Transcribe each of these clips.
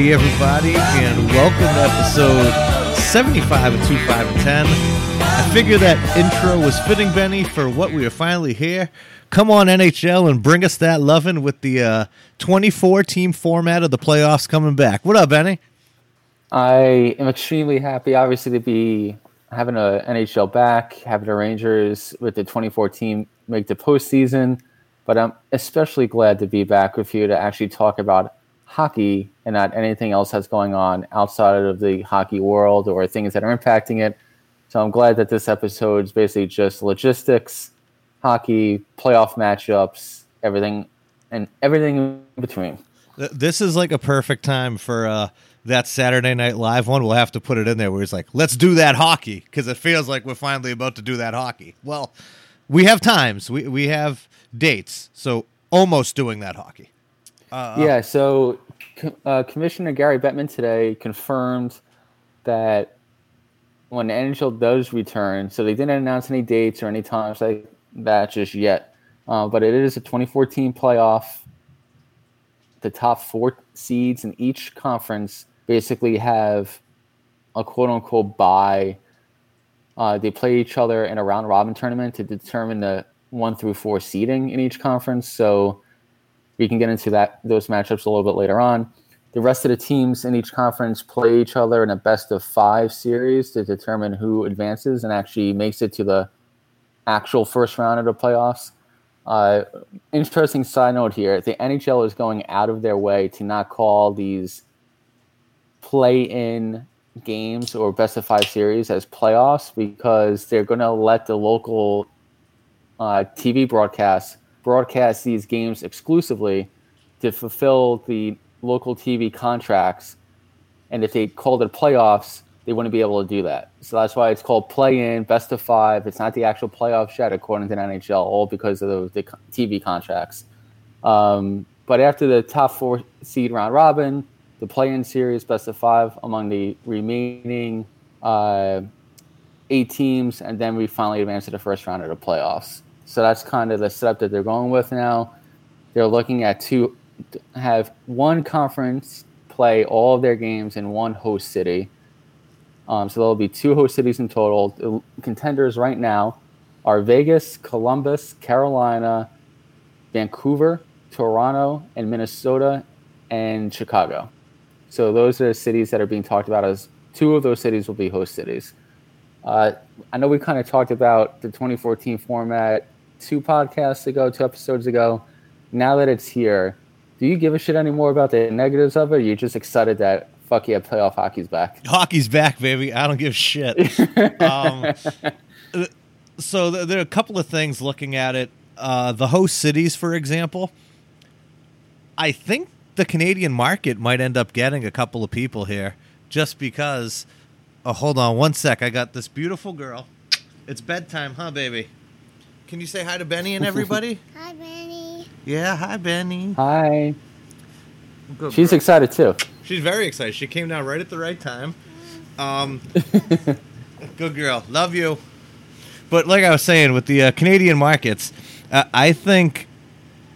Hey, everybody, and welcome to episode 75 of 25 and 10. I figure that intro was fitting, Benny, for what we are finally here. Come on, NHL, and bring us that loving with the uh, 24 team format of the playoffs coming back. What up, Benny? I am extremely happy, obviously, to be having a NHL back, having the Rangers with the 24 team make the postseason. But I'm especially glad to be back with you to actually talk about hockey and not anything else that's going on outside of the hockey world or things that are impacting it. So I'm glad that this episode is basically just logistics, hockey, playoff matchups, everything, and everything in between. This is like a perfect time for uh, that Saturday Night Live one. We'll have to put it in there where he's like, let's do that hockey because it feels like we're finally about to do that hockey. Well, we have times, we, we have dates, so almost doing that hockey. Uh, yeah, so uh, Commissioner Gary Bettman today confirmed that when the NHL does return, so they didn't announce any dates or any times like that just yet, uh, but it is a 2014 playoff. The top four seeds in each conference basically have a quote unquote bye. Uh, they play each other in a round robin tournament to determine the one through four seeding in each conference. So we can get into that those matchups a little bit later on. The rest of the teams in each conference play each other in a best of five series to determine who advances and actually makes it to the actual first round of the playoffs. Uh, interesting side note here: the NHL is going out of their way to not call these play-in games or best of five series as playoffs because they're going to let the local uh, TV broadcasts broadcast these games exclusively to fulfill the local TV contracts. And if they called it playoffs, they wouldn't be able to do that. So that's why it's called play in, best of five. It's not the actual playoffs yet, according to the NHL, all because of the, the TV contracts. Um, but after the top four seed round robin, the play in series, best of five among the remaining uh, eight teams, and then we finally advance to the first round of the playoffs. So that's kind of the setup that they're going with now. They're looking at two, have one conference play all of their games in one host city. Um, so there'll be two host cities in total. Contenders right now are Vegas, Columbus, Carolina, Vancouver, Toronto, and Minnesota, and Chicago. So those are the cities that are being talked about as two of those cities will be host cities. Uh, I know we kind of talked about the 2014 format two podcasts ago, two episodes ago. Now that it's here, do you give a shit anymore about the negatives of it? Or are you just excited that fuck yeah, playoff hockey's back? Hockey's back, baby. I don't give a shit. um, so there are a couple of things looking at it. Uh, the host cities, for example, I think the Canadian market might end up getting a couple of people here just because. Oh, hold on one sec. I got this beautiful girl. It's bedtime, huh, baby? Can you say hi to Benny and everybody? hi, Benny. Yeah, hi, Benny. Hi. Good She's girl. excited too. She's very excited. She came down right at the right time. Um, good girl. Love you. But like I was saying, with the uh, Canadian markets, uh, I think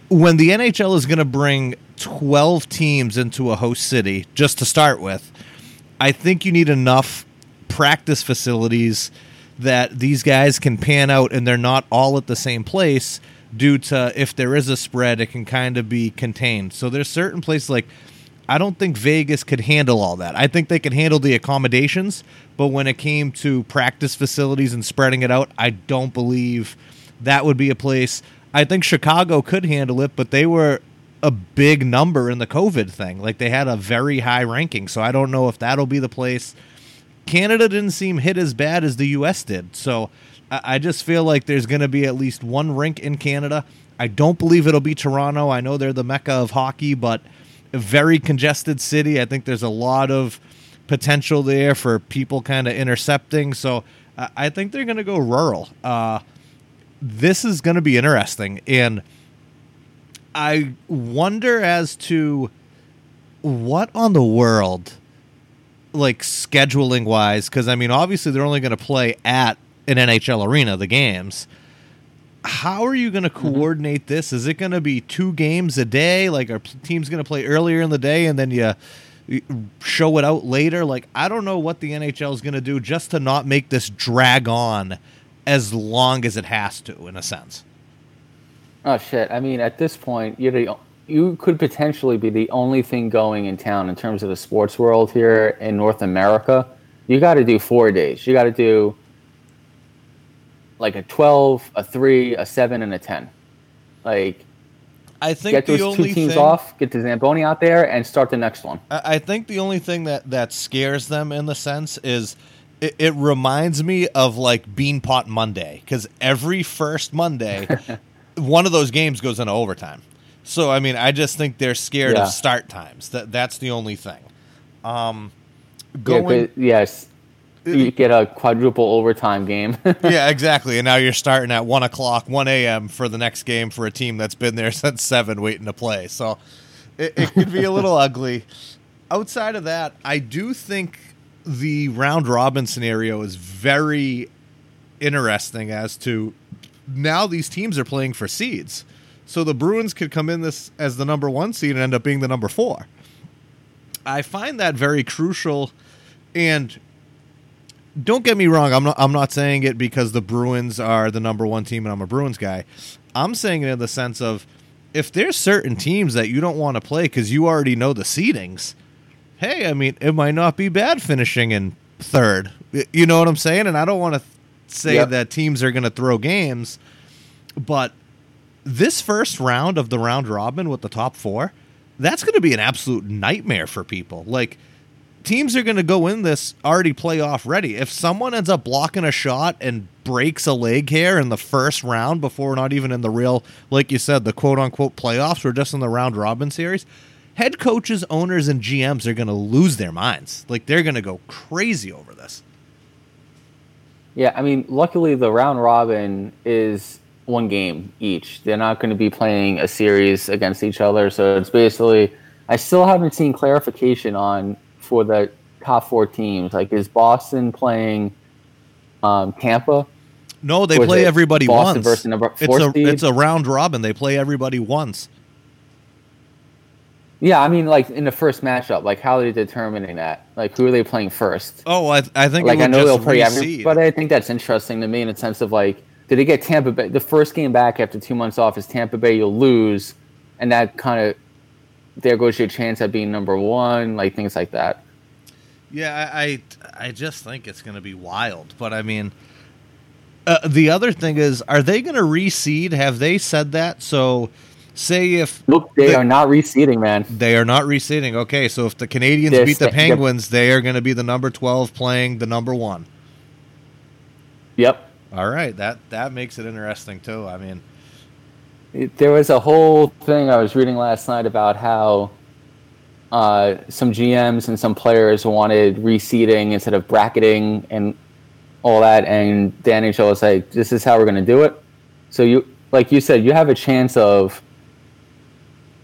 when the NHL is going to bring 12 teams into a host city, just to start with, I think you need enough practice facilities that these guys can pan out and they're not all at the same place due to if there is a spread, it can kind of be contained. So there's certain places like I don't think Vegas could handle all that. I think they could handle the accommodations, but when it came to practice facilities and spreading it out, I don't believe that would be a place. I think Chicago could handle it, but they were a big number in the COVID thing. Like they had a very high ranking, so I don't know if that'll be the place. Canada didn't seem hit as bad as the U.S. did, so I just feel like there's going to be at least one rink in Canada. I don't believe it'll be Toronto. I know they're the mecca of hockey, but a very congested city. I think there's a lot of potential there for people kind of intercepting. So I think they're going to go rural. Uh, this is going to be interesting, and I wonder as to what on the world, like scheduling wise, because I mean, obviously they're only going to play at an NHL arena, the games. How are you going to mm-hmm. coordinate this? Is it going to be two games a day? Like, are teams going to play earlier in the day and then you, you show it out later? Like, I don't know what the NHL is going to do just to not make this drag on as long as it has to, in a sense. Oh shit! I mean, at this point, you're the you could potentially be the only thing going in town in terms of the sports world here in North America. You got to do four days. You got to do like a twelve, a three, a seven, and a ten. Like, I think get those two teams thing, off, get the Zamboni out there, and start the next one. I think the only thing that that scares them in the sense is it, it reminds me of like Beanpot Monday because every first Monday, one of those games goes into overtime. So I mean, I just think they're scared yeah. of start times. That that's the only thing. Um, going, yeah, yes, you get a quadruple overtime game. yeah, exactly. And now you're starting at one o'clock, one a.m. for the next game for a team that's been there since seven, waiting to play. So it, it could be a little ugly. Outside of that, I do think the round robin scenario is very interesting as to now these teams are playing for seeds. So the Bruins could come in this as the number one seed and end up being the number four. I find that very crucial and don't get me wrong, I'm not I'm not saying it because the Bruins are the number one team and I'm a Bruins guy. I'm saying it in the sense of if there's certain teams that you don't want to play because you already know the seedings, hey, I mean, it might not be bad finishing in third. You know what I'm saying? And I don't want to say yep. that teams are going to throw games, but this first round of the round robin with the top four, that's going to be an absolute nightmare for people. Like, teams are going to go in this already playoff ready. If someone ends up blocking a shot and breaks a leg here in the first round before not even in the real, like you said, the quote unquote playoffs, we're just in the round robin series, head coaches, owners, and GMs are going to lose their minds. Like they're going to go crazy over this. Yeah, I mean, luckily the round robin is one game each. They're not going to be playing a series against each other, so it's basically. I still haven't seen clarification on for the top four teams. Like, is Boston playing um, Tampa? No, they play everybody Boston once. Versus number four it's a seed? it's a round robin. They play everybody once. Yeah, I mean, like in the first matchup, like how are they determining that? Like, who are they playing first? Oh, I, I think like I know they'll play everybody. But I think that's interesting to me in the sense of like, did they get Tampa Bay? The first game back after two months off is Tampa Bay. You'll lose, and that kind of there goes your chance at being number one, like things like that. Yeah, I I, I just think it's going to be wild. But I mean, uh, the other thing is, are they going to reseed? Have they said that? So say if look, they the, are not reseeding, man. They are not reseeding. Okay, so if the Canadiens they're beat the Penguins, they are going to be the number twelve playing the number one. Yep. All right, that that makes it interesting too. I mean, it, there was a whole thing I was reading last night about how uh, some GMs and some players wanted reseeding instead of bracketing and all that, and the NHL was like, "This is how we're going to do it." So you, like you said, you have a chance of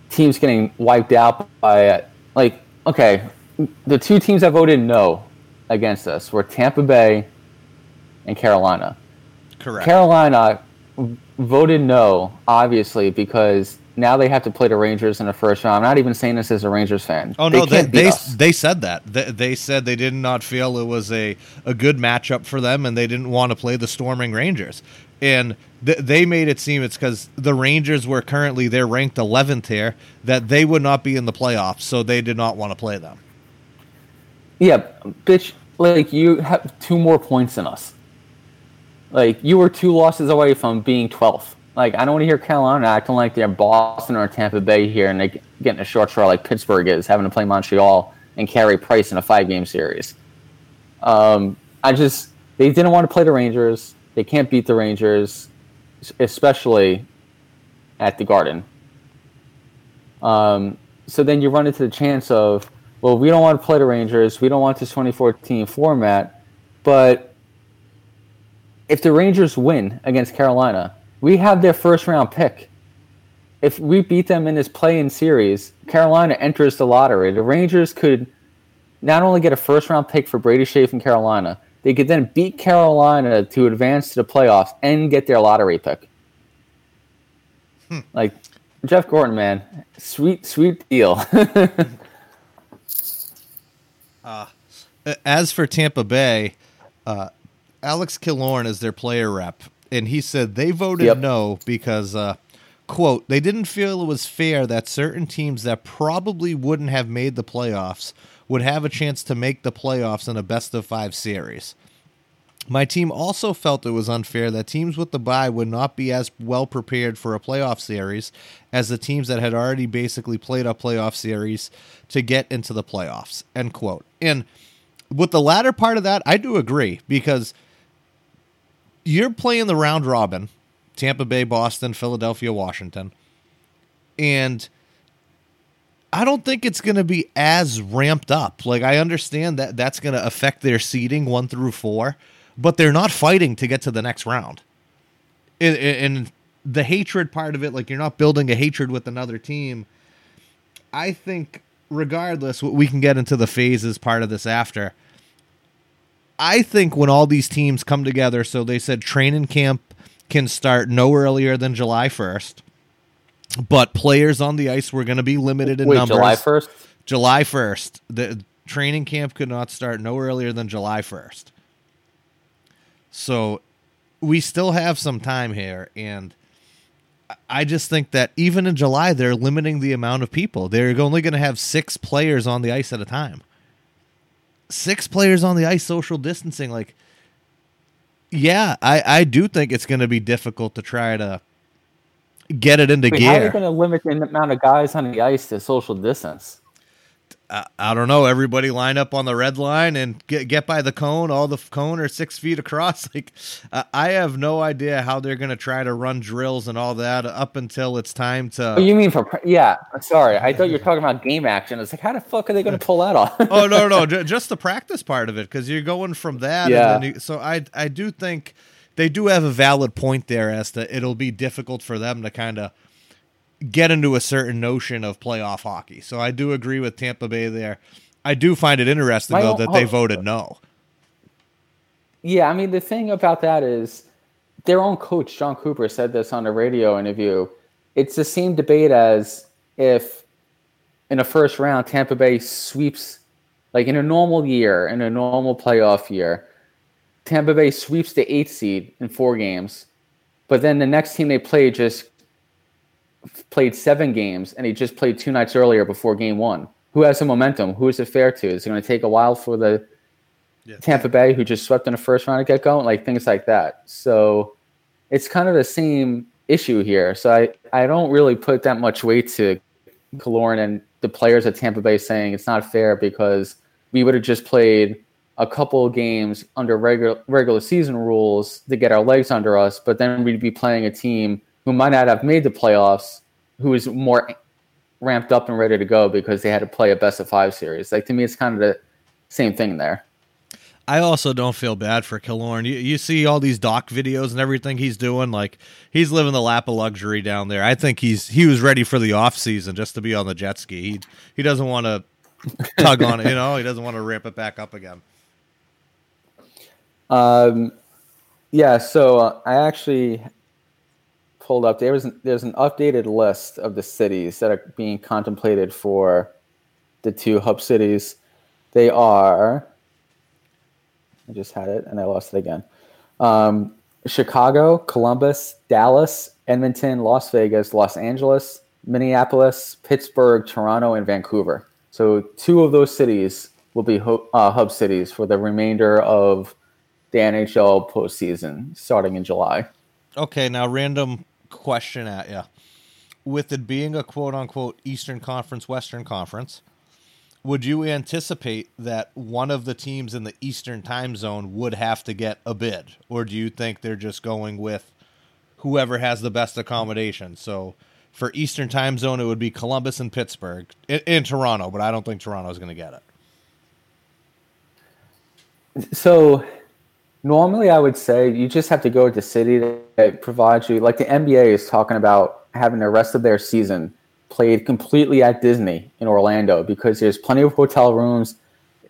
teams getting wiped out by it. like okay, the two teams that voted no against us were Tampa Bay and Carolina. Correct. Carolina voted no, obviously, because now they have to play the Rangers in the first round. I'm not even saying this as a Rangers fan. Oh no, they they, they, they, said that. They, they, said they did not feel it was a, a good matchup for them, and they didn't want to play the storming Rangers. And th- they made it seem it's because the Rangers were currently they're ranked 11th here that they would not be in the playoffs, so they did not want to play them. Yeah, bitch. Like you have two more points than us. Like you were two losses away from being 12th. Like I don't want to hear Carolina acting like they're Boston or Tampa Bay here and they getting a short straw like Pittsburgh is having to play Montreal and Carey Price in a five game series. Um, I just they didn't want to play the Rangers. They can't beat the Rangers, especially at the Garden. Um, so then you run into the chance of, well, we don't want to play the Rangers. We don't want this 2014 format. But if the Rangers win against Carolina, we have their first round pick. If we beat them in this play-in series, Carolina enters the lottery. The Rangers could not only get a first round pick for Brady Skjei from Carolina, they could then beat Carolina to advance to the playoffs and get their lottery pick. Hmm. Like Jeff Gordon, man, sweet, sweet deal. uh, as for Tampa Bay, uh, Alex Killorn is their player rep, and he said they voted yep. no because, uh, quote, they didn't feel it was fair that certain teams that probably wouldn't have made the playoffs would have a chance to make the playoffs in a best of five series. My team also felt it was unfair that teams with the bye would not be as well prepared for a playoff series as the teams that had already basically played a playoff series to get into the playoffs. End quote. And with the latter part of that, I do agree because – you're playing the round robin Tampa Bay, Boston, Philadelphia, Washington. And I don't think it's going to be as ramped up. Like, I understand that that's going to affect their seeding one through four, but they're not fighting to get to the next round. And, and the hatred part of it, like, you're not building a hatred with another team. I think, regardless, we can get into the phases part of this after. I think when all these teams come together, so they said training camp can start no earlier than July 1st, but players on the ice were going to be limited in Wait, numbers. July 1st? July 1st. The training camp could not start no earlier than July 1st. So we still have some time here and I just think that even in July they're limiting the amount of people. They're only going to have 6 players on the ice at a time six players on the ice social distancing like yeah i i do think it's going to be difficult to try to get it into Wait, gear how are you going to limit the amount of guys on the ice to social distance I, I don't know. Everybody line up on the red line and get get by the cone. All the cone are six feet across. Like uh, I have no idea how they're going to try to run drills and all that up until it's time to. Oh, you mean for yeah? Sorry, I thought you were talking about game action. It's like how the fuck are they going to pull that off? oh no, no, just the practice part of it because you're going from that. Yeah. You, so I I do think they do have a valid point there as to it'll be difficult for them to kind of get into a certain notion of playoff hockey. So I do agree with Tampa Bay there. I do find it interesting My though that oh, they voted no. Yeah, I mean the thing about that is their own coach Jon Cooper said this on a radio interview. It's the same debate as if in a first round Tampa Bay sweeps like in a normal year, in a normal playoff year, Tampa Bay sweeps the eighth seed in four games, but then the next team they play just played seven games and he just played two nights earlier before game one. Who has the momentum? Who is it fair to? Is it going to take a while for the yeah. Tampa Bay, who just swept in the first round, to get going? Like things like that. So it's kind of the same issue here. So I, I don't really put that much weight to Killorn and the players at Tampa Bay saying it's not fair because we would have just played a couple of games under regular regular season rules to get our legs under us, but then we'd be playing a team who might not have made the playoffs, who is more ramped up and ready to go because they had to play a best of five series. Like to me, it's kind of the same thing there. I also don't feel bad for Killorn. You, you see all these doc videos and everything he's doing. Like he's living the lap of luxury down there. I think he's he was ready for the off season just to be on the jet ski. He he doesn't want to tug on it. You know, he doesn't want to ramp it back up again. Um, yeah. So uh, I actually pulled up. There was an, there's an updated list of the cities that are being contemplated for the two hub cities. They are. I just had it and I lost it again. Um, Chicago, Columbus, Dallas, Edmonton, Las Vegas, Los Angeles, Minneapolis, Pittsburgh, Toronto, and Vancouver. So two of those cities will be ho- uh, hub cities for the remainder of the NHL postseason starting in July. Okay, now random question at you. With it being a quote unquote Eastern Conference, Western Conference, would you anticipate that one of the teams in the Eastern time zone would have to get a bid? Or do you think they're just going with whoever has the best accommodation? So for Eastern time zone, it would be Columbus and Pittsburgh in, Toronto, but I don't think Toronto's going to get it. So normally I would say you just have to go to the city that provides you, like the NBA is talking about having the rest of their season played completely at Disney in Orlando because there's plenty of hotel rooms.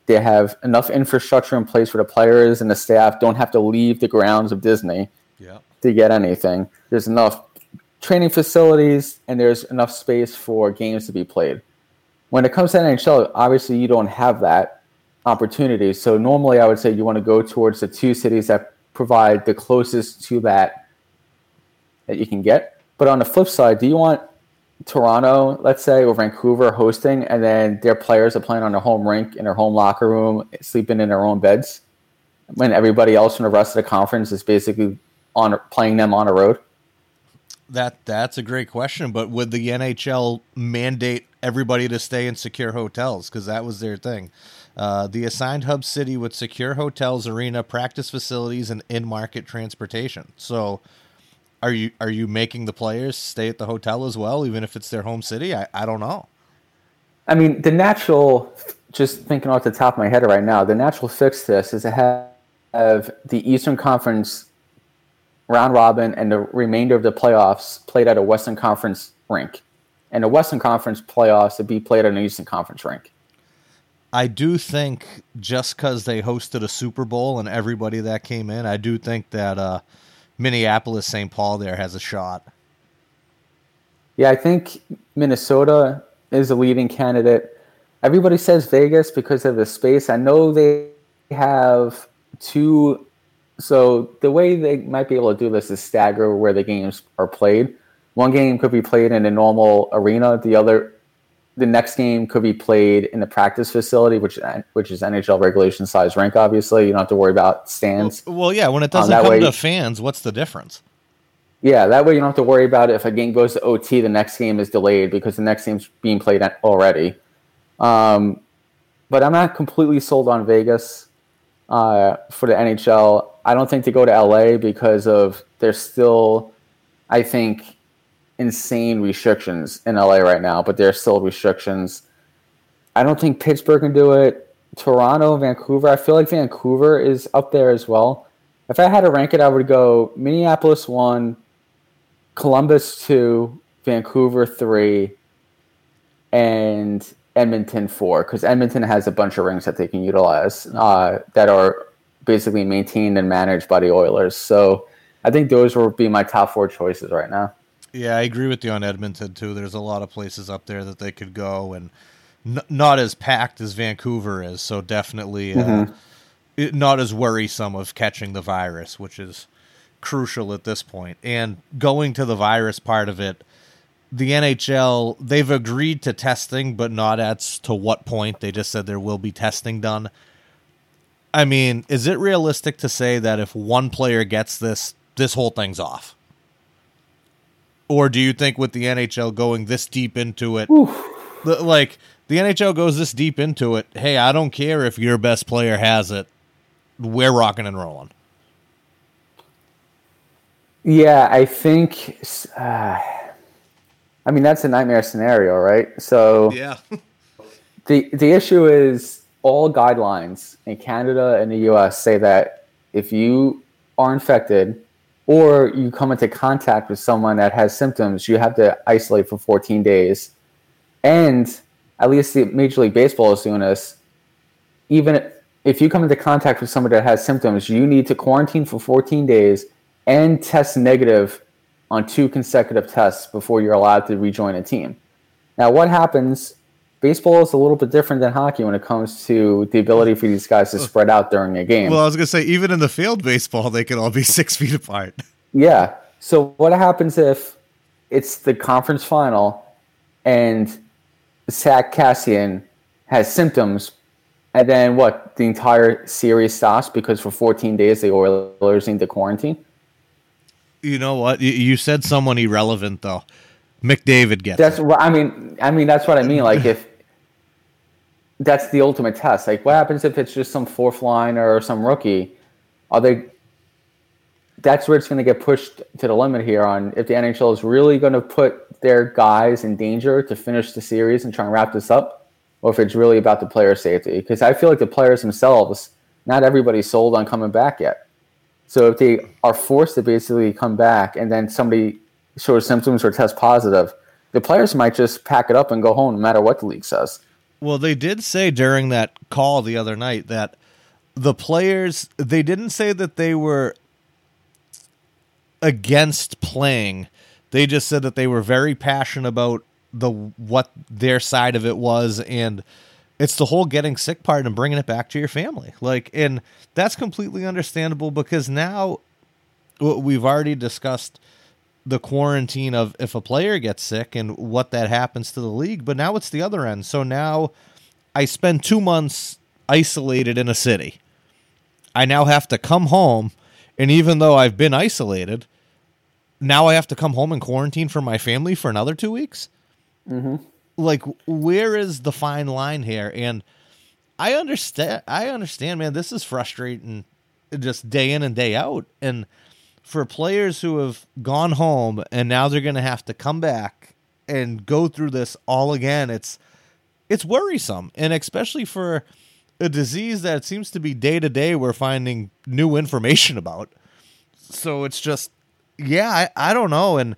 They have enough infrastructure in place where the players and the staff don't have to leave the grounds of Disney yeah. to get anything. There's enough training facilities and there's enough space for games to be played. When it comes to NHL, obviously you don't have that opportunity. So normally I would say you want to go towards the two cities that provide the closest to that that you can get. But on the flip side, do you want Toronto, let's say, or Vancouver hosting, and then their players are playing on their home rink in their home locker room, sleeping in their own beds, when everybody else from the rest of the conference is basically on playing them on a road? That that's a great question, but would the NHL mandate everybody to stay in secure hotels because that was their thing? Uh, the assigned hub city would secure hotels, arena, practice facilities, and in-market transportation. So are you are you making the players stay at the hotel as well, even if it's their home city? I, I don't know. I mean, the natural, just thinking off the top of my head right now, the natural fix to this is to have, the Eastern Conference round robin and the remainder of the playoffs played at a Western Conference rink, and the Western Conference playoffs to be played at an Eastern Conference rink. I do think just because they hosted a Super Bowl and everybody that came in, I do think that uh, Minneapolis St. Paul there has a shot. Yeah, I think Minnesota is a leading candidate. Everybody says Vegas because of the space. I know they have two. So the way they might be able to do this is stagger where the games are played. One game could be played in a normal arena. The other the next game could be played in the practice facility, which which is NHL regulation size rink. Obviously, you don't have to worry about stands. Well, well yeah, when it um, doesn't um, come way, to fans, what's the difference? Yeah, that way you don't have to worry about it. If a game goes to OT, the next game is delayed because the next game's being played already. Um, but I'm not completely sold on Vegas uh, for the NHL. I don't think to go to LA because of there's still, I think, insane restrictions in LA right now, but there's still restrictions. I don't think Pittsburgh can do it. Toronto, Vancouver. I feel like Vancouver is up there as well. If I had to rank it, I would go Minneapolis one, Columbus two, Vancouver three, and Edmonton four. Because Edmonton has a bunch of rings that they can utilize uh, that are basically maintained and managed by the Oilers. So I think those would be my top four choices right now. Yeah, I agree with you on Edmonton too. There's a lot of places up there that they could go, and n- not as packed as Vancouver is. So definitely uh, mm-hmm. it, not as worrisome of catching the virus, which is crucial at this point. And going to the virus part of it, the NHL they've agreed to testing, but not as to what point. They just said there will be testing done. I mean, is it realistic to say that if one player gets this, this whole thing's off? Or do you think with the NHL going this deep into it, the, like the NHL goes this deep into it, hey, I don't care if your best player has it, we're rocking and rolling. Yeah, I think. Uh, I mean, that's a nightmare scenario, right? So yeah. the the issue is all guidelines in Canada and the U.S. say that if you are infected or you come into contact with someone that has symptoms, you have to isolate for 14 days. And at least the Major League Baseball is doing this. Even if you come into contact with someone that has symptoms, you need to quarantine for 14 days and test negative on two consecutive tests before you're allowed to rejoin a team. Now, what happens? Baseball is a little bit different than hockey when it comes to the ability for these guys to spread out during a game. Well, I was gonna say even in the field baseball, they can all be six feet apart. Yeah. So what happens if it's the conference final and Zach Kassian has symptoms, and then what? The entire series stops because for 14 days the Oilers need to quarantine. You know what? You- You said someone irrelevant though. McDavid gets That's it. what I mean. I mean that's what I mean. Like if that's the ultimate test. Like what happens if it's just some fourth liner or some rookie? Are they? That's where it's going to get pushed to the limit here. On if the NHL is really going to put their guys in danger to finish the series and try and wrap this up, or if it's really about the player safety. Because I feel like the players themselves, not everybody's sold on coming back yet. So if they are forced to basically come back and then somebody shows symptoms or tests positive, the players might just pack it up and go home no matter what the league says. Well, they did say during that call the other night that the players they didn't say that they were against playing. They just said that they were very passionate about the what their side of it was and it's the whole getting sick part and bringing it back to your family. Like and that's completely understandable because now we've already discussed the quarantine of if a player gets sick and what that happens to the league, but now it's the other end. So now I spend 2 months isolated in a city. I now have to come home and even though I've been isolated, now I have to come home and quarantine for my family for another 2 weeks? Mm-hmm. like where is the fine line here and i understand i understand man this is frustrating just day in and day out and for players who have gone home and now they're going to have to come back and go through this all again it's it's worrisome. And especially for a disease that seems to be day to day we're finding new information about. So it's just yeah I, I don't know. And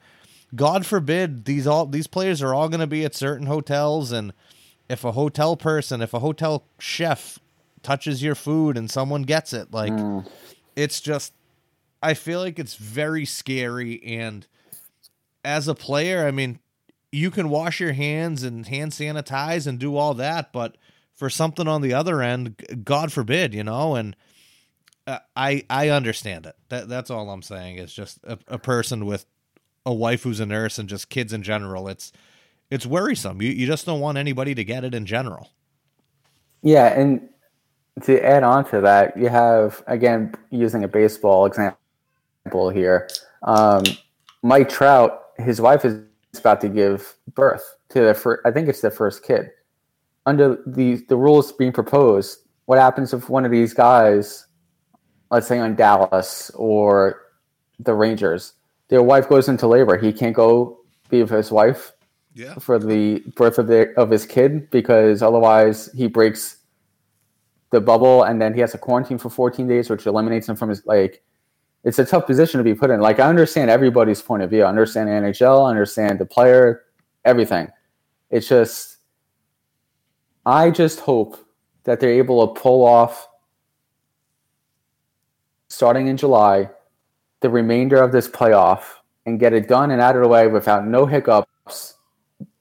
god forbid these all these players are all going to be at certain hotels. And if a hotel person if a hotel chef touches your food and someone gets it like hmm. it's just i feel like it's very scary and as a player i mean you can wash your hands and hand sanitize and do all that but for something on the other end god forbid you know and uh, I I understand it. That that's all I'm saying is just a, a person with a wife who's a nurse and just kids in general. It's it's worrisome. You you just don't want anybody to get it in general. Yeah, and to add on to that, you have again using a baseball example here. Um, Mike Trout, his wife is about to give birth to their first. I think it's their first kid. Under the the rules being proposed, what happens if one of these guys, let's say on Dallas or the Rangers, their wife goes into labor? He can't go be with his wife Yeah. for the birth of their of his kid because otherwise he breaks the bubble and then he has to quarantine for 14 days which eliminates him from his like it's a tough position to be put in. Like i understand everybody's point of view. I understand nhl I understand the player everything. It's just i just hope that they're able to pull off starting in july the remainder of this playoff and get it done and out of the way without no hiccups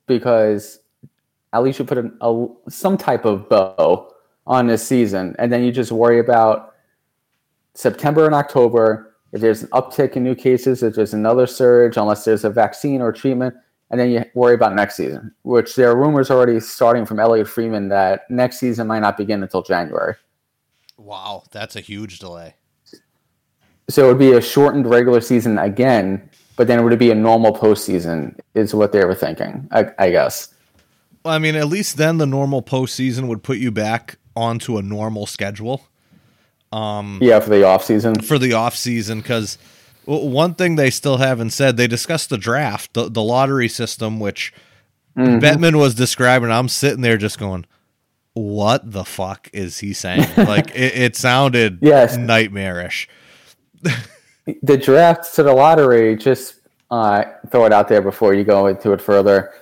because at least you put an, a, some type of bow on this season, and then you just worry about September and October. If there's an uptick in new cases, if there's another surge, unless there's a vaccine or treatment, and then you worry about next season, which there are rumors already starting from Elliotte Friedman that next season might not begin until January. Wow, that's a huge delay. So it would be a shortened regular season again, but then it would be a normal postseason, is what they were thinking, I, I guess. Well, I mean, at least then the normal postseason would put you back onto a normal schedule Yeah, for the off season. for the off season because one thing they still haven't said they discussed the draft, the, the lottery system, which Bettman was describing. I'm sitting there just going, "What the fuck is he saying?" like it, it sounded Yes. nightmarish. the draft to the lottery, just uh, throw it out there before you go into it further.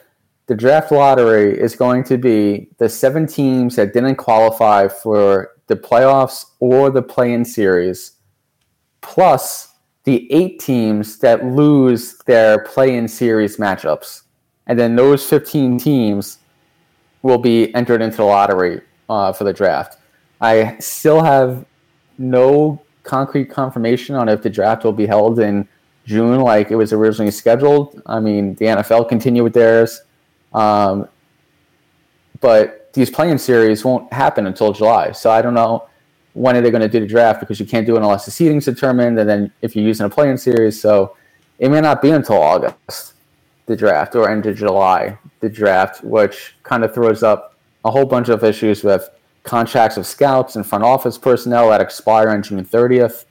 The draft lottery is going to be the seven teams that didn't qualify for the playoffs or the play in series, plus the eight teams that lose their play-in series matchups, and then those 15 teams will be entered into the lottery uh, for the draft. I still have no concrete confirmation on if the draft will be held in June like it was originally scheduled. I mean, the NFL continued with theirs. Um, but these play-in series won't happen until July. So I don't know when are they going to do the draft because you can't do it unless the seating's determined, and then if you're using a play-in series, so it may not be until August the draft or into July the draft, which kind of throws up a whole bunch of issues with contracts of scouts and front office personnel that expire on June 30th.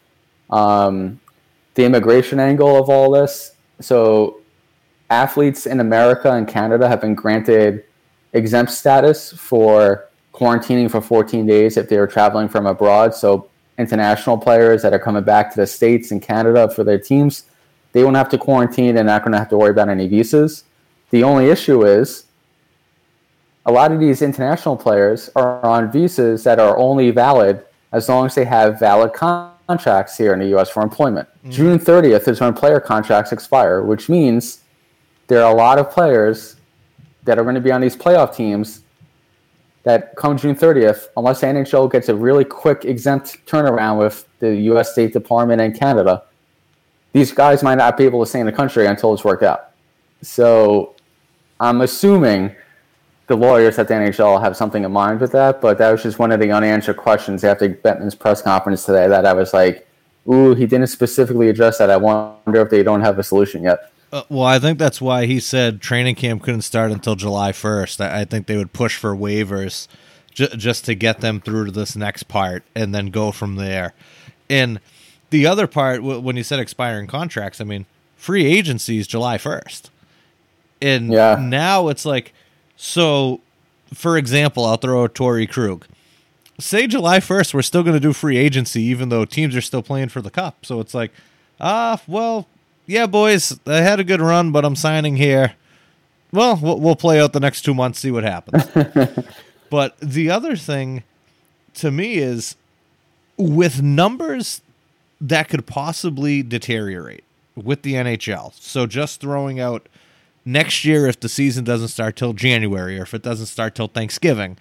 Um, the immigration angle of all this. So, athletes in America and Canada have been granted exempt status for quarantining for 14 days if they are traveling from abroad. So, international players that are coming back to the States and Canada for their teams, they won't have to quarantine and they're not going to have to worry about any visas. The only issue is a lot of these international players are on visas that are only valid as long as they have valid contracts here in the U.S. for employment. Mm-hmm. June 30th is when player contracts expire, which means there are a lot of players that are going to be on these playoff teams that come June 30th, unless the NHL gets a really quick exempt turnaround with the U.S. State Department and Canada, these guys might not be able to stay in the country until it's worked out. So I'm assuming the lawyers at the NHL have something in mind with that, but that was just one of the unanswered questions after Bettman's press conference today that I was like, ooh, he didn't specifically address that. I wonder if they don't have a solution yet. Uh, well, I think that's why he said training camp couldn't start until July 1st. I, I think they would push for waivers ju- just to get them through to this next part and then go from there. And the other part, w- when you said expiring contracts, I mean, free agency is July 1st. And yeah. now it's like, so for example, I'll throw a Torey Krug. Say July 1st, we're still going to do free agency, even though teams are still playing for the cup. So it's like, ah, uh, well, yeah, boys, I had a good run, but I'm signing here. Well, we'll play out the next two months, see what happens. but the other thing to me is with numbers that could possibly deteriorate with the NHL. So just throwing out next year if the season doesn't start till January or if it doesn't start till Thanksgiving.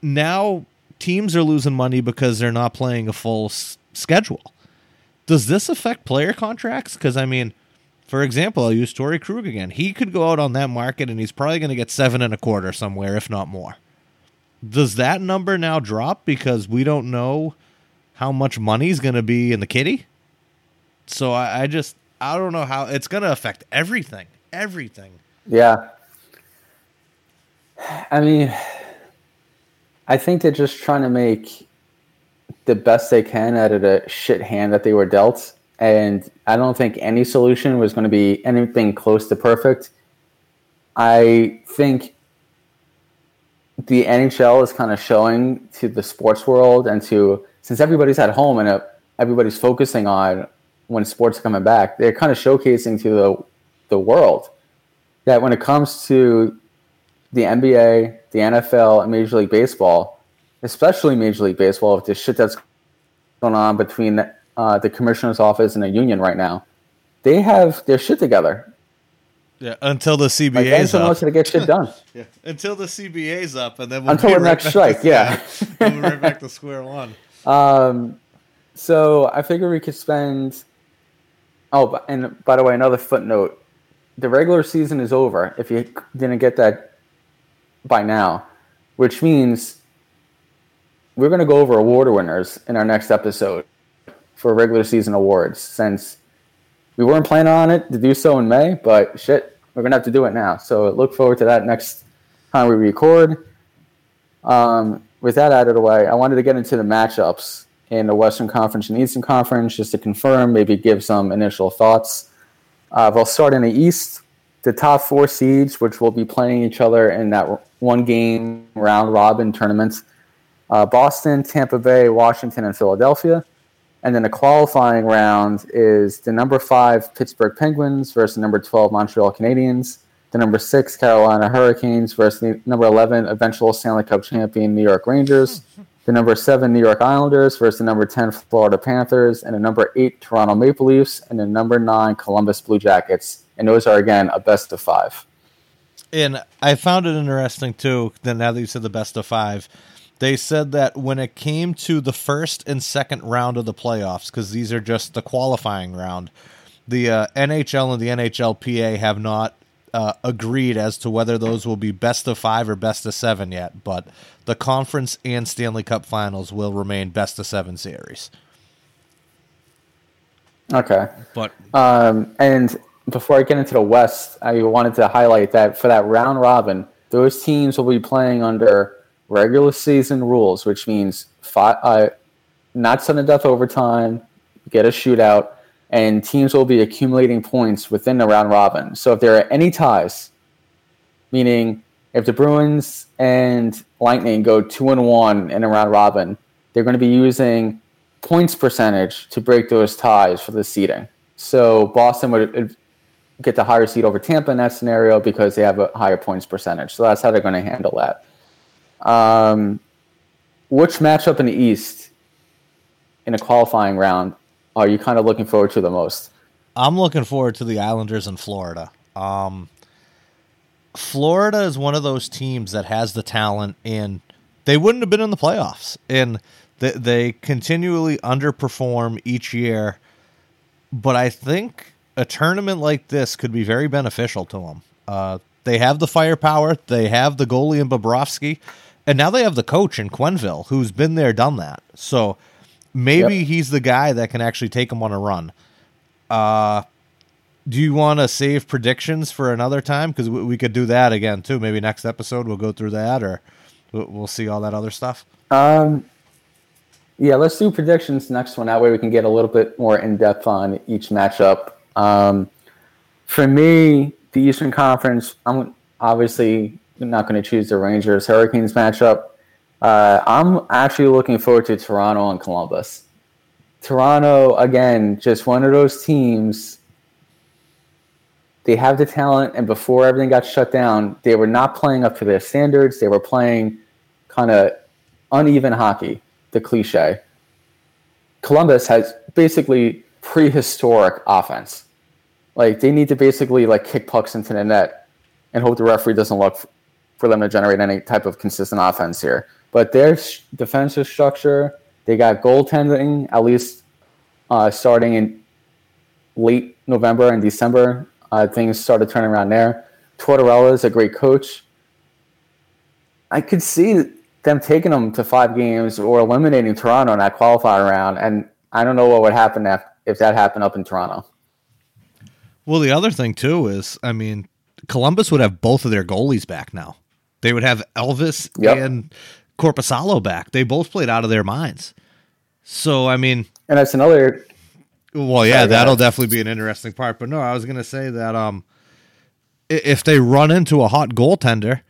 Now teams are losing money because they're not playing a full s- schedule. Does this affect player contracts? Because I mean, for example, I'll use Torey Krug again. He could go out on that market and he's probably going to get seven and a quarter somewhere, if not more. Does that number now drop because we don't know how much money's going to be in the kitty? So I, I just I don't know how it's going to affect everything, everything. Yeah. I mean, I think they're just trying to make the best they can out of the shit hand that they were dealt. And I don't think any solution was going to be anything close to perfect. I think the NHL is kind of showing to the sports world and to since everybody's at home and everybody's focusing on when sports are coming back, they're kind of showcasing to the the world that when it comes to the NBA, the NFL, and Major League Baseball, especially Major League Baseball, with the shit that's going on between uh, the commissioner's office and the union right now. They have their shit together. Yeah, until the CBA's like, up. to get shit done. yeah, until the CBA's up, and then we'll until the right next strike. To, yeah, we'll right back to square one. Um, so I figure we could spend. Oh, and by the way, another footnote: the regular season is over. If you didn't get that by now, which means we're going to go over award winners in our next episode for regular season awards since we weren't planning on it to do so in May, but shit, we're going to have to do it now. So look forward to that next time we record. Um, with that out of the way, I wanted to get into the matchups in the Western Conference and Eastern Conference just to confirm, maybe give some initial thoughts. Uh, we'll start in the East. The top four seeds, which will be playing each other in that one game round robin tournament uh, Boston, Tampa Bay, Washington, and Philadelphia. And then the qualifying round is the number five Pittsburgh Penguins versus the number 12 Montreal Canadiens, the number six Carolina Hurricanes versus the number 11 eventual Stanley Cup champion New York Rangers, the number seven New York Islanders versus the number 10 Florida Panthers, and the number eight Toronto Maple Leafs, and the number nine Columbus Blue Jackets. And those are, again, a best of five. And I found it interesting, too, that now that you said the best of five, they said that when it came to the first and second round of the playoffs, because these are just the qualifying round, the uh, NHL and the NHLPA have not uh, agreed as to whether those will be best of five or best of seven yet, but the conference and Stanley Cup finals will remain best of seven series. Okay. But um, and before I get into the West, I wanted to highlight that for that round robin, those teams will be playing under regular season rules, which means five, uh, not sudden death overtime, get a shootout, and teams will be accumulating points within the round robin. So if there are any ties, meaning if the Bruins and Lightning go two and one in a round robin, they're going to be using points percentage to break those ties for the seeding. So Boston would get the higher seed over Tampa in that scenario because they have a higher points percentage. So that's how they're going to handle that. Um, which matchup in the East in a qualifying round are you kind of looking forward to the most? I'm looking forward to the Islanders in Florida. Um, Florida is one of those teams that has the talent, and they wouldn't have been in the playoffs. And they, they continually underperform each year. But I think a tournament like this could be very beneficial to them. Uh, they have the firepower, they have the goalie in Bobrovsky, and now they have the coach in Quenneville who's been there, done that. So maybe yep. he's the guy that can actually take them on a run. Uh, do you want to save predictions for another time? Because we, we, could do that again too. Maybe next episode we'll go through that, or we'll see all that other stuff. Um, yeah, let's do predictions next one. That way we can get a little bit more in depth on each matchup. Um, for me, the Eastern Conference, I'm obviously not going to choose the Rangers Hurricanes matchup. Uh, I'm actually looking forward to Toronto and Columbus. Toronto, again, just one of those teams. They have the talent, and before everything got shut down, they were not playing up to their standards. They were playing kind of uneven hockey, the cliche. Columbus has basically prehistoric offense. Like they need to basically like kick pucks into the net and hope the referee doesn't look for them to generate any type of consistent offense here. But their defensive structure, they got goaltending at least uh, starting in late November and December. Uh, things started turning around there. Tortorella is a great coach. I could see them taking them to five games or eliminating Toronto in that qualifying round, and I don't know what would happen if, if that happened up in Toronto. Well, the other thing too is, I mean, Columbus would have both of their goalies back now. They would have Elvis yep. and Korpisalo back. They both played out of their minds. So I mean, and that's another. Well, yeah, that'll definitely be an interesting part. But no, I was going to say that um, if they run into a hot goaltender,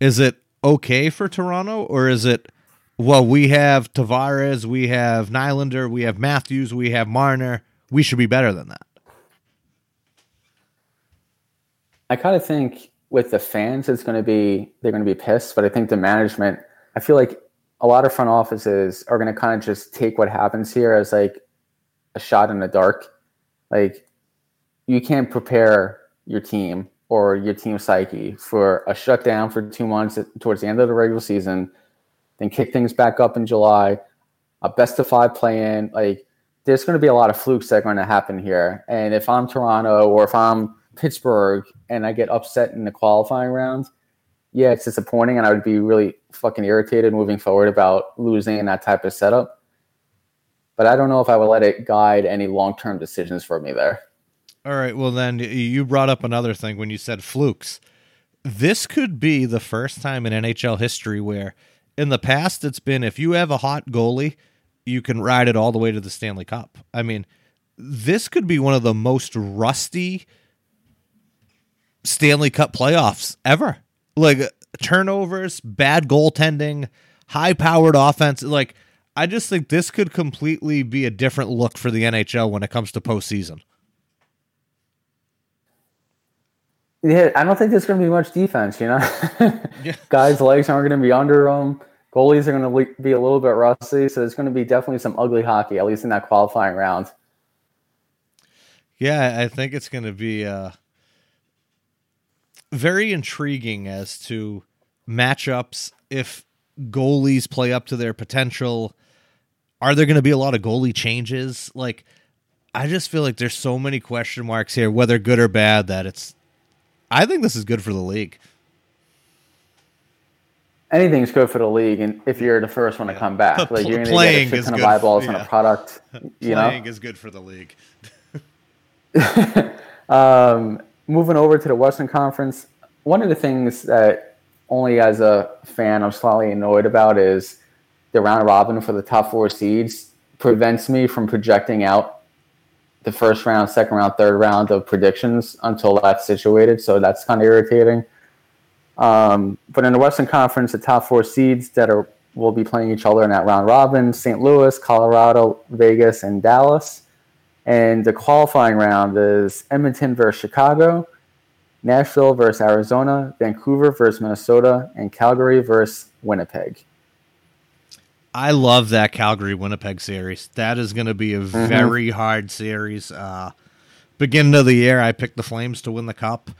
is it okay for Toronto or is it? Well, we have Tavares, we have Nylander, we have Matthews, we have Marner. We should be better than that. I kind of think with the fans, it's going to be they're going to be pissed, but I think the management I feel like a lot of front offices are going to kind of just take what happens here as like a shot in the dark. Like you can't prepare your team or your team psyche for a shutdown for two months towards the end of the regular season, then kick things back up in July, a best of five play in. Like there's going to be a lot of flukes that are going to happen here. And if I'm Toronto or if I'm Pittsburgh and I get upset in the qualifying rounds, yeah, it's disappointing, and I would be really fucking irritated moving forward about losing in that type of setup. But I don't know if I would let it guide any long term decisions for me there. All right. Well, then you brought up another thing when you said flukes. This could be the first time in NHL history where, in the past, it's been if you have a hot goalie, you can ride it all the way to the Stanley Cup. I mean, this could be one of the most rusty Stanley Cup playoffs ever like turnovers, bad goaltending, high powered offense. Like, I just think this could completely be a different look for the NHL when it comes to postseason. Yeah, I don't think there's going to be much defense. You know, yeah. guys' legs aren't going to be under them. goalies are going to be a little bit rusty, so there's going to be definitely some ugly hockey, at least in that qualifying round. Yeah, I think it's going to be uh, very intriguing as to matchups if goalies play up to their potential. Are there going to be a lot of goalie changes? Like, I just feel like there's so many question marks here, whether good or bad, that it's. I think this is good for the league anything's good for the league, and if you're the first one to come back, like you're going to get a ton of eyeballs yeah. on a product. You playing know? is good for the league. um, moving over to the Western Conference, one of the things that only as a fan I'm slightly annoyed about is the round robin for the top four seeds prevents me from projecting out the first round, second round, third round of predictions until that's situated. So that's kind of irritating. Um, but in the Western Conference, the top four seeds that are will be playing each other in that round robin: St. Louis, Colorado, Vegas, and Dallas. And the qualifying round is Edmonton versus Chicago, Nashville versus Arizona, Vancouver versus Minnesota, and Calgary versus Winnipeg. I love that Calgary Winnipeg series. That is going to be a mm-hmm. very hard series. Uh, beginning of the year, I picked the Flames to win the cup.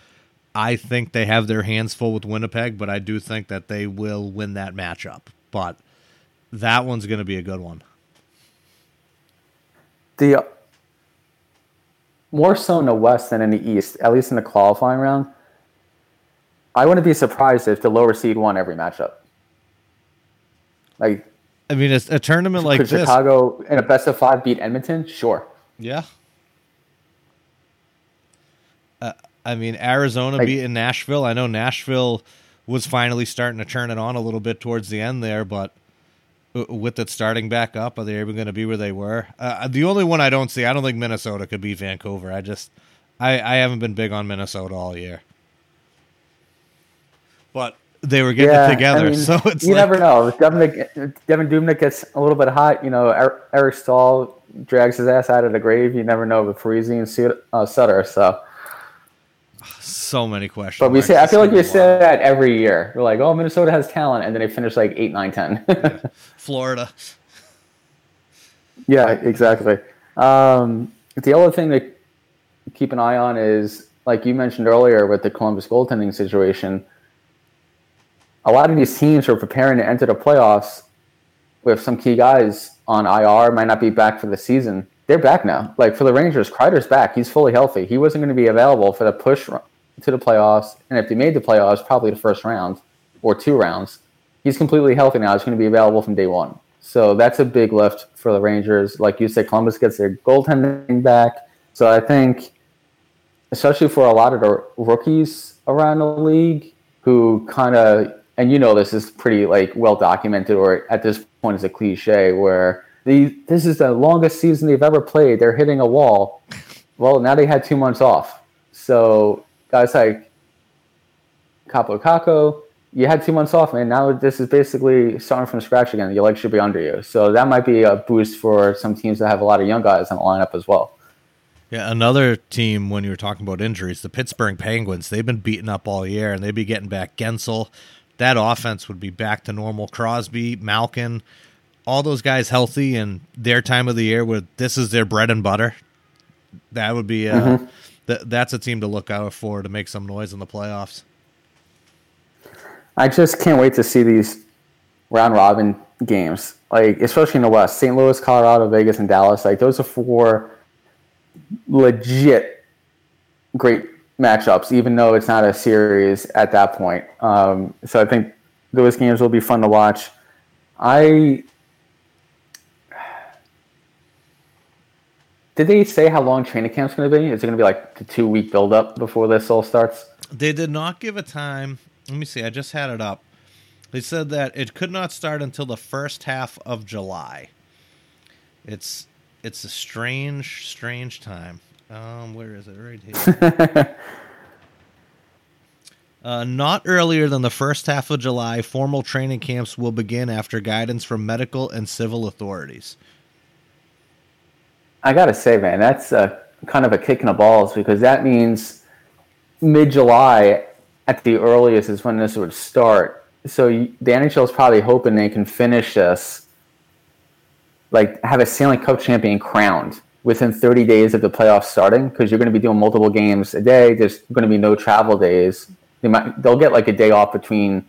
I think they have their hands full with Winnipeg, but I do think that they will win that matchup. But that one's going to be a good one. The more so in the West than in the East, at least in the qualifying round. I wouldn't be surprised if the lower seed won every matchup. Like, I mean, a, a tournament like this, Chicago in a best of five beat Edmonton, sure. Yeah, uh, I mean, Arizona like, beating Nashville. I know Nashville was finally starting to turn it on a little bit towards the end there, but with it starting back up, are they even going to be where they were? Uh, the only one I don't see, I don't think Minnesota could beat Vancouver. I just, I, I haven't been big on Minnesota all year, but they were getting yeah, it together. I mean, so it's you like, never know. Devan, Devan Dubnyk gets a little bit hot, you know, Eric Staal drags his ass out of the grave. You never know with Parise and uh, Sutter. So so many questions. But we say I feel like we say that every year. We're like, oh, Minnesota has talent, and then they finish like eight, nine, ten. yeah. Florida. Yeah, exactly. Um, the other thing to keep an eye on is, like you mentioned earlier, with the Columbus goaltending situation. A lot of these teams are preparing to enter the playoffs with some key guys on IR, might not be back for the season. They're back now. Like for the Rangers, Kreider's back. He's fully healthy. He wasn't going to be available for the push to the playoffs, and if they made the playoffs, probably the first round or two rounds. He's completely healthy now. He's going to be available from day one. So that's a big lift for the Rangers. Like you said, Columbus gets their goaltending back. So I think, especially for a lot of the rookies around the league who kind of, and you know, this is pretty like well documented, or at this point is a cliche where the this is the longest season they've ever played. They're hitting a wall. Well, now they had two months off. So guys like Kaapo Kakko, you had two months off, man. Now this is basically starting from scratch again. Your legs should be under you. So that might be a boost for some teams that have a lot of young guys in the lineup as well. Yeah, another team when you were talking about injuries, the Pittsburgh Penguins, they've been beaten up all year and they'd be getting back Guentzel. That offense would be back to normal. Crosby, Malkin, all those guys healthy and their time of the year where this is their bread and butter. That would be uh, mm-hmm that that's a team to look out for to make some noise in the playoffs. I just can't wait to see these round robin games, like especially in the West, St. Louis, Colorado, Vegas, and Dallas. Like those are four legit great matchups, even though it's not a series at that point. Um, so I think those games will be fun to watch. I Did they say how long training camp's going to be? Is it going to be like the two week build up before this all starts? They did not give a time. Let me see. I just had it up. They said that it could not start until the first half of July. It's it's a strange, strange time. Um, where is it? Right here. uh, not earlier than the first half of July, formal training camps will begin after guidance from medical and civil authorities. I gotta say, man, that's a, kind of a kick in the balls because that means mid July at the earliest is when this would start. so you, the NHL is probably hoping they can finish this, like have a Stanley Cup champion crowned within 30 days of the playoffs starting, because you're going to be doing multiple games a day. There's going to be no travel days. They might they'll get like a day off between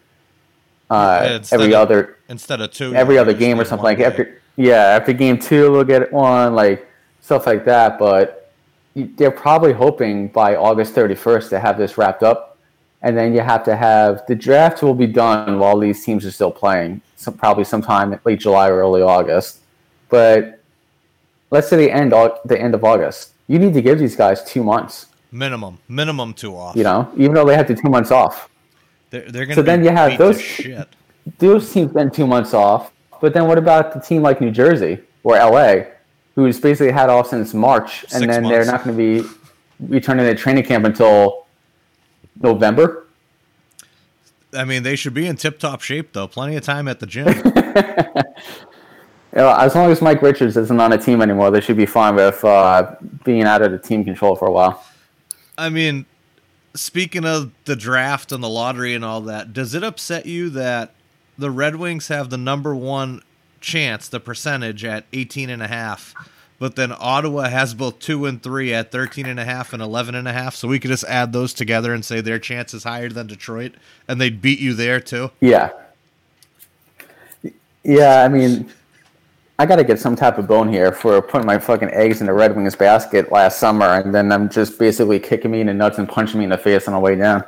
uh, every of- other Instead of two, every other game or something like day. after yeah after game two we'll get one like stuff like that but they're probably hoping by august 31st to have this wrapped up and then you have to have the draft will be done while these teams are still playing so probably sometime late july or early august but let's say the end the end of august you need to give these guys two months minimum, minimum two off. you know even though they have the two months off they're, they're going So then you have those- shit. those teams spend two months off. But then what about the team like New Jersey or LA, who's basically had off since March, and Six then they're not going to be returning to training camp until November? I mean, they should be in tip-top shape though. Plenty of time at the gym. You know, as long as Mike Richards isn't on a team anymore, they should be fine with uh, being out of the team control for a while. I mean, speaking of the draft and the lottery and all that, does it upset you that the Red Wings have the number one chance, the percentage at 18 and a half, but then Ottawa has both two and three at 13 and a half and 11 and a half. So we could just add those together and say their chance is higher than Detroit and they'd beat you there too. Yeah. Yeah, I mean, I got to get some type of bone here for putting my fucking eggs in the Red Wings basket last summer, and then I'm just basically kicking me in the nuts and punching me in the face on the way down.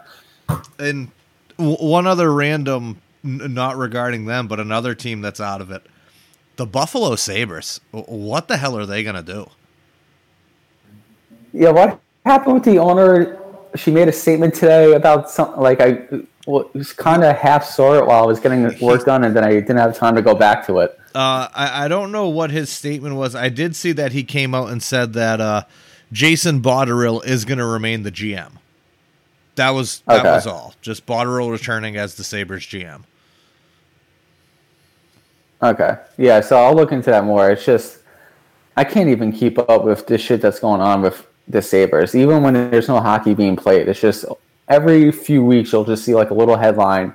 And w- one other random, n- not regarding them, but another team that's out of it. The Buffalo Sabres. What the hell are they going to do? Yeah, what happened with the owner? She made a statement today about something like I was kind of half saw it while I was getting work done, and then I didn't have time to go back to it. Uh, I, I don't know what his statement was. I did see that he came out and said that uh, Jason Botterill is going to remain the GM. That was that Okay. was all. Just Botterill returning as the Sabres GM. Okay, yeah, so I'll look into that more. It's just I can't even keep up with the shit that's going on with the Sabres, even when there's no hockey being played. It's just every few weeks you'll just see like a little headline: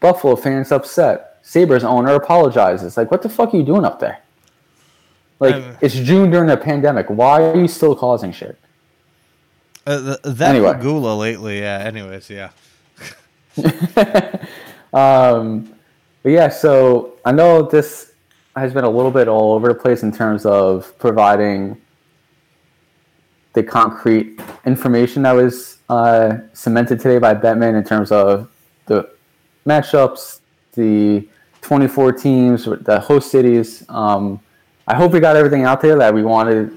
Buffalo fans upset. Sabres owner apologizes. Like, what the fuck are you doing up there? Like, Um, it's June during a pandemic. Why are you still causing shit? Uh, th- that Anyway. Pegula lately, yeah. Anyways, yeah. Um, but yeah, so I know this has been a little bit all over the place in terms of providing the concrete information that was uh, cemented today by Bettman in terms of the matchups, the 24 teams, the host cities. Um, I hope we got everything out there that we wanted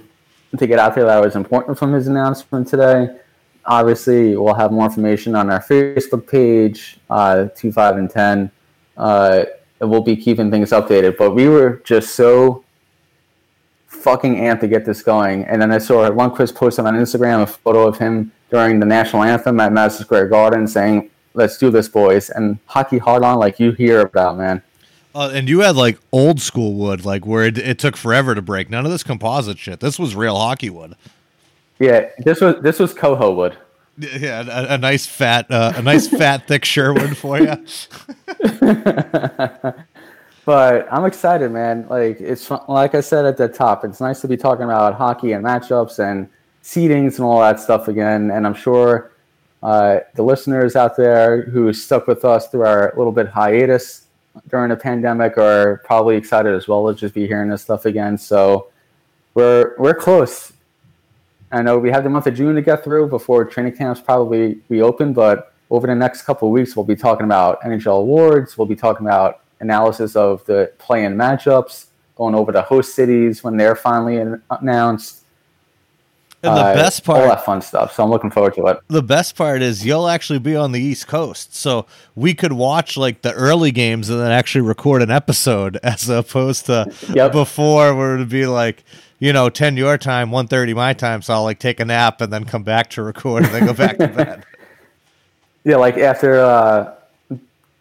to get out there that was important from his announcement today. Obviously, we'll have more information on our Facebook page, uh, 2, 5, and 10. Uh, and we'll be keeping things updated. But we were just so fucking amped to get this going. And then I saw Lundqvist posted on Instagram a photo of him during the national anthem at Madison Square Garden saying, let's do this, boys. And hockey hard on like you hear about, man. Uh, and you had like old school wood, like where it, it took forever to break. None of this composite shit. This was real hockey wood. Yeah, this was this was Koho wood. Yeah, a, a nice fat, uh, a nice fat thick Sherwood for you. But I'm excited, man. Like it's fun- like I said at the top, it's nice to be talking about hockey and matchups and seedings and all that stuff again. And I'm sure uh, the listeners out there who stuck with us through our little bit hiatus during the pandemic are probably excited as well to just be hearing this stuff again. So we're we're close. I know we have the month of June to get through before training camps probably reopen, but over the next couple of weeks, we'll be talking about NHL awards. We'll be talking about analysis of the play-in matchups, going over the host cities when they're finally announced. And the uh, best all that fun stuff. So I'm looking forward to it. the best part is you'll actually be on the East Coast, so we could watch like the early games and then actually record an episode, as opposed to Yep. before where it'd be like, you know, ten your time, 1:30 my time. So I'll like take a nap and then come back to record and then go back to bed. Yeah, like after uh,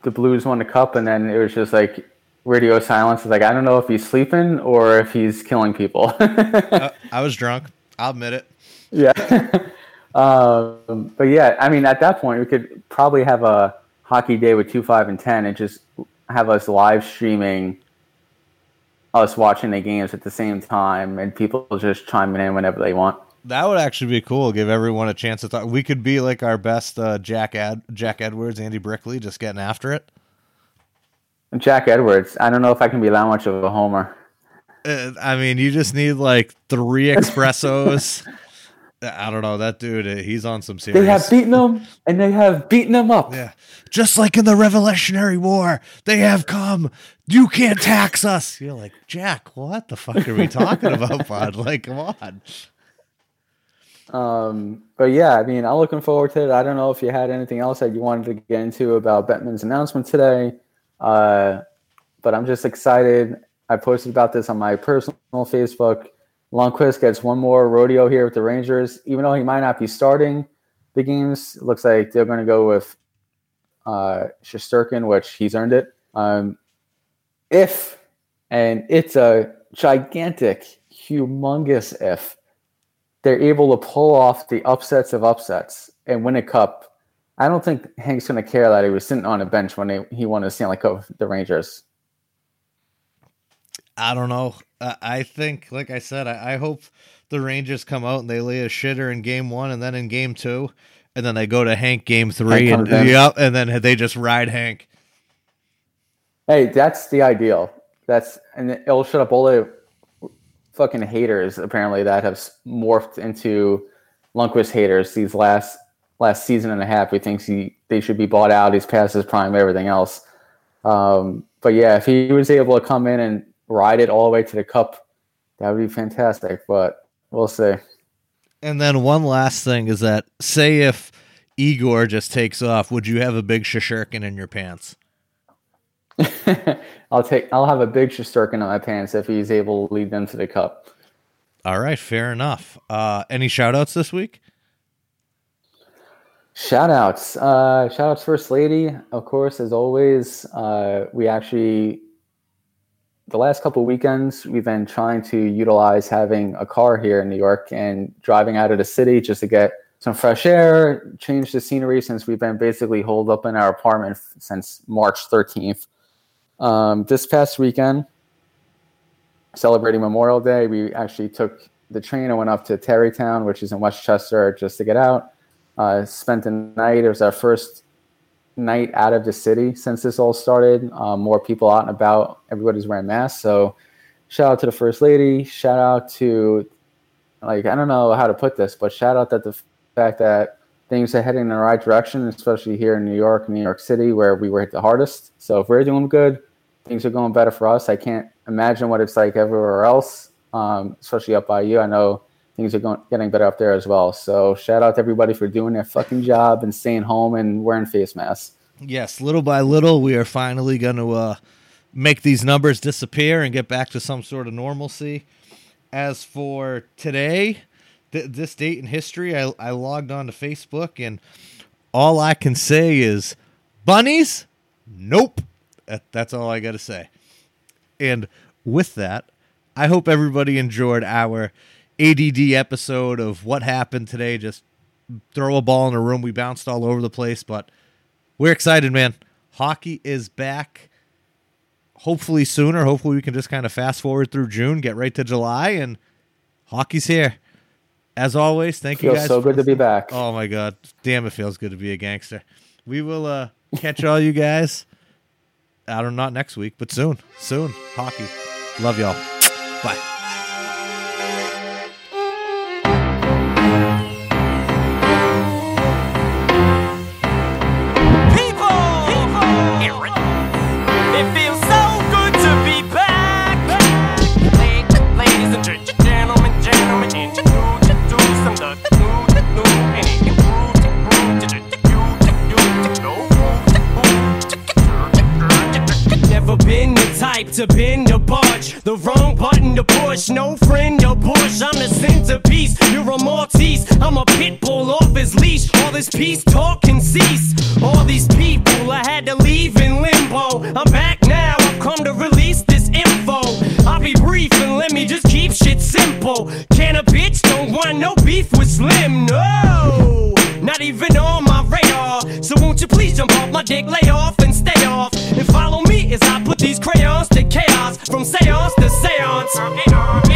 the Blues won the cup, and then it was just like radio silence. It's like I don't know if he's sleeping or if he's killing people. Uh, I was drunk. I'll admit it. Yeah. um, but yeah, I mean, at that point, we could probably have a Hockey Day with two, five, and ten, and just have us live streaming us watching the games at the same time, and people just chiming in whenever they want. That would actually be cool. Give everyone a chance to talk. We could be like our best uh, Jack Ad- Jack Edwards, Andy Brickley, just getting after it. Jack Edwards. I don't know if I can be that much of a homer. Uh, I mean, you just need like three espressos. I don't know that dude. uh, He's on some serious. They have beaten him, and they have beaten him up. Yeah, just like in the Revolutionary War, they have come. You can't tax us. You're like Jack. What the fuck are we talking about, bud? Like, come on. Um, but yeah, I mean, I'm looking forward to it. I don't know if you had anything else that you wanted to get into about Bettman's announcement today, uh, but I'm just excited. I posted about this on my personal Facebook. Lundqvist gets one more rodeo here with the Rangers, even though he might not be starting the games. It looks like they're going to go with uh, which he's earned it. Um, if, and it's a gigantic, humongous if, they're able to pull off the upsets of upsets and win a cup. I don't think Hank's going to care that he was sitting on a bench when he won a Stanley Cup with the Rangers. I don't know. I think, like I said, I, I hope the Rangers come out and they lay a shitter in game one and then in game two, and then they go to Hank game three Hank and yep, and then they just ride Hank. Hey, that's the ideal. That's and it'll shut up all the fucking haters apparently that have morphed into Lundqvist haters these last last season and a half. He thinks he they should be bought out. He's past his prime, everything else. Um, but yeah, if he was able to come in and ride it all the way to the cup, that would be fantastic. But we'll see. And then one last thing is that say if Igor just takes off, would you have a big Shesterkin in your pants? I'll take. I'll have a big Shesterkin in my pants if he's able to lead them to the cup. All right, fair enough. Uh, any shout outs this week? Shout outs. Uh, shout outs, First Lady, of course, as always. Uh, we actually, the last couple of weekends, we've been trying to utilize having a car here in New York and driving out of the city just to get some fresh air, change the scenery since we've been basically holed up in our apartment since March 13th. Um, this past weekend, celebrating Memorial Day, we actually took the train and went up to Tarrytown, which is in Westchester, just to get out. Uh, spent the night. It was our first night out of the city since this all started. Um, more people out and about. Everybody's wearing masks. So, shout out to the first lady. Shout out to, like, I don't know how to put this, but shout out that the fact that things are heading in the right direction, especially here in New York, New York City, where we were hit the hardest. So, if we're doing good, things are going better for us. I can't imagine what it's like everywhere else, um, especially up by you. I know things are going getting better up there as well. So shout out to everybody for doing their fucking job and staying home and wearing face masks. Yes, little by little, we are finally going to uh, make these numbers disappear and get back to some sort of normalcy. As for today, th- this date in history, I, I logged on to Facebook and all I can say is bunnies? Nope. That, that's all I got to say. And with that, I hope everybody enjoyed our ADD episode of what happened today. Just throw a ball in a room. We bounced all over the place, but we're excited, man. Hockey is back. Hopefully sooner. Hopefully we can just kind of fast forward through June, get right to July, and hockey's here. As always, thank you Feels guys. so good to be back. Oh my god, damn! It feels good to be a gangster. We will uh, catch all you guys. I don't not next week, but soon. Soon. Hockey. Love y'all. Bye. To bend or budge. The wrong button to push. No friend or push. I'm the centerpiece. You're a Maltese. I'm a pit bull off his leash. All this peace talk can cease. All these people I had to leave in limbo. I'm back now. I've come to release this info. I'll be brief and let me just keep shit simple. Can a bitch don't want no beef with Slim? No, not even on my radar. So won't Won't you please jump off my dick, lay off From seance to seance.